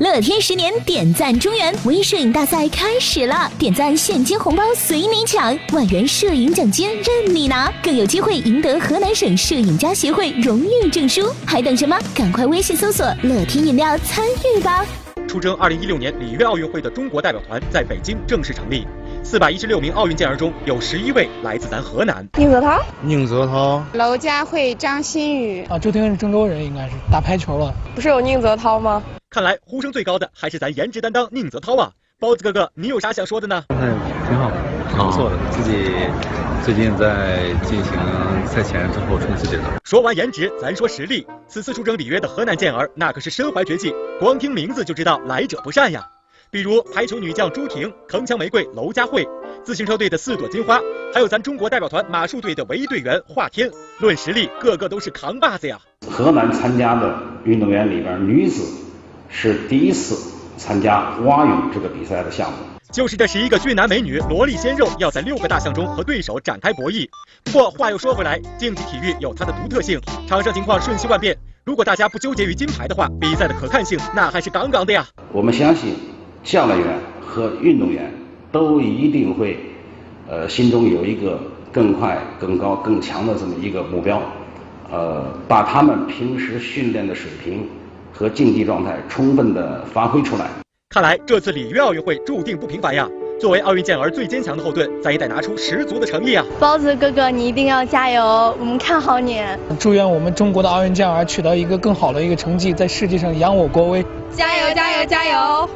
乐天十年点赞中原微摄影大赛开始了，点赞现金红包随你抢，万元摄影奖金任你拿，更有机会赢得河南省摄影家协会荣誉证书。还等什么？赶快微信搜索乐天饮料参与吧！出征2016年里约奥运会的中国代表团在北京正式成立，四百一十六名奥运健儿中有十一位来自咱河南。宁泽涛，宁泽涛，娄佳慧、张馨予啊，周天是郑州人，应该是打排球了。不是有宁泽涛吗？看来呼声最高的还是咱颜值担当宁泽涛啊！包子哥哥，你有啥想说的呢？状态挺好的，挺不错的。自己最近在进行赛前最后冲刺阶段。说完颜值，咱说实力。此次出征里约的河南健儿，那可是身怀绝技，光听名字就知道来者不善呀。比如排球女将朱婷、铿锵玫瑰娄佳慧，自行车队的四朵金花，还有咱中国代表团马术队的唯一队员华天。论实力，个个都是扛把子呀。河南参加的运动员里边，女子。是第一次参加蛙泳这个比赛的项目，就是这十一个俊男美女萝莉鲜肉要在六个大项中和对手展开博弈。不过话又说回来，竞技体育有它的独特性，场上情况瞬息万变。如果大家不纠结于金牌的话，比赛的可看性那还是杠杠的呀。我们相信教练员和运动员都一定会，呃，心中有一个更快、更高、更强的这么一个目标，呃，把他们平时训练的水平。和竞技状态充分的发挥出来。看来这次里约奥运会注定不平凡呀！作为奥运健儿最坚强的后盾，咱也得拿出十足的诚意啊！包子哥哥，你一定要加油，我们看好你。祝愿我们中国的奥运健儿取得一个更好的一个成绩，在世界上扬我国威。加油加油加油！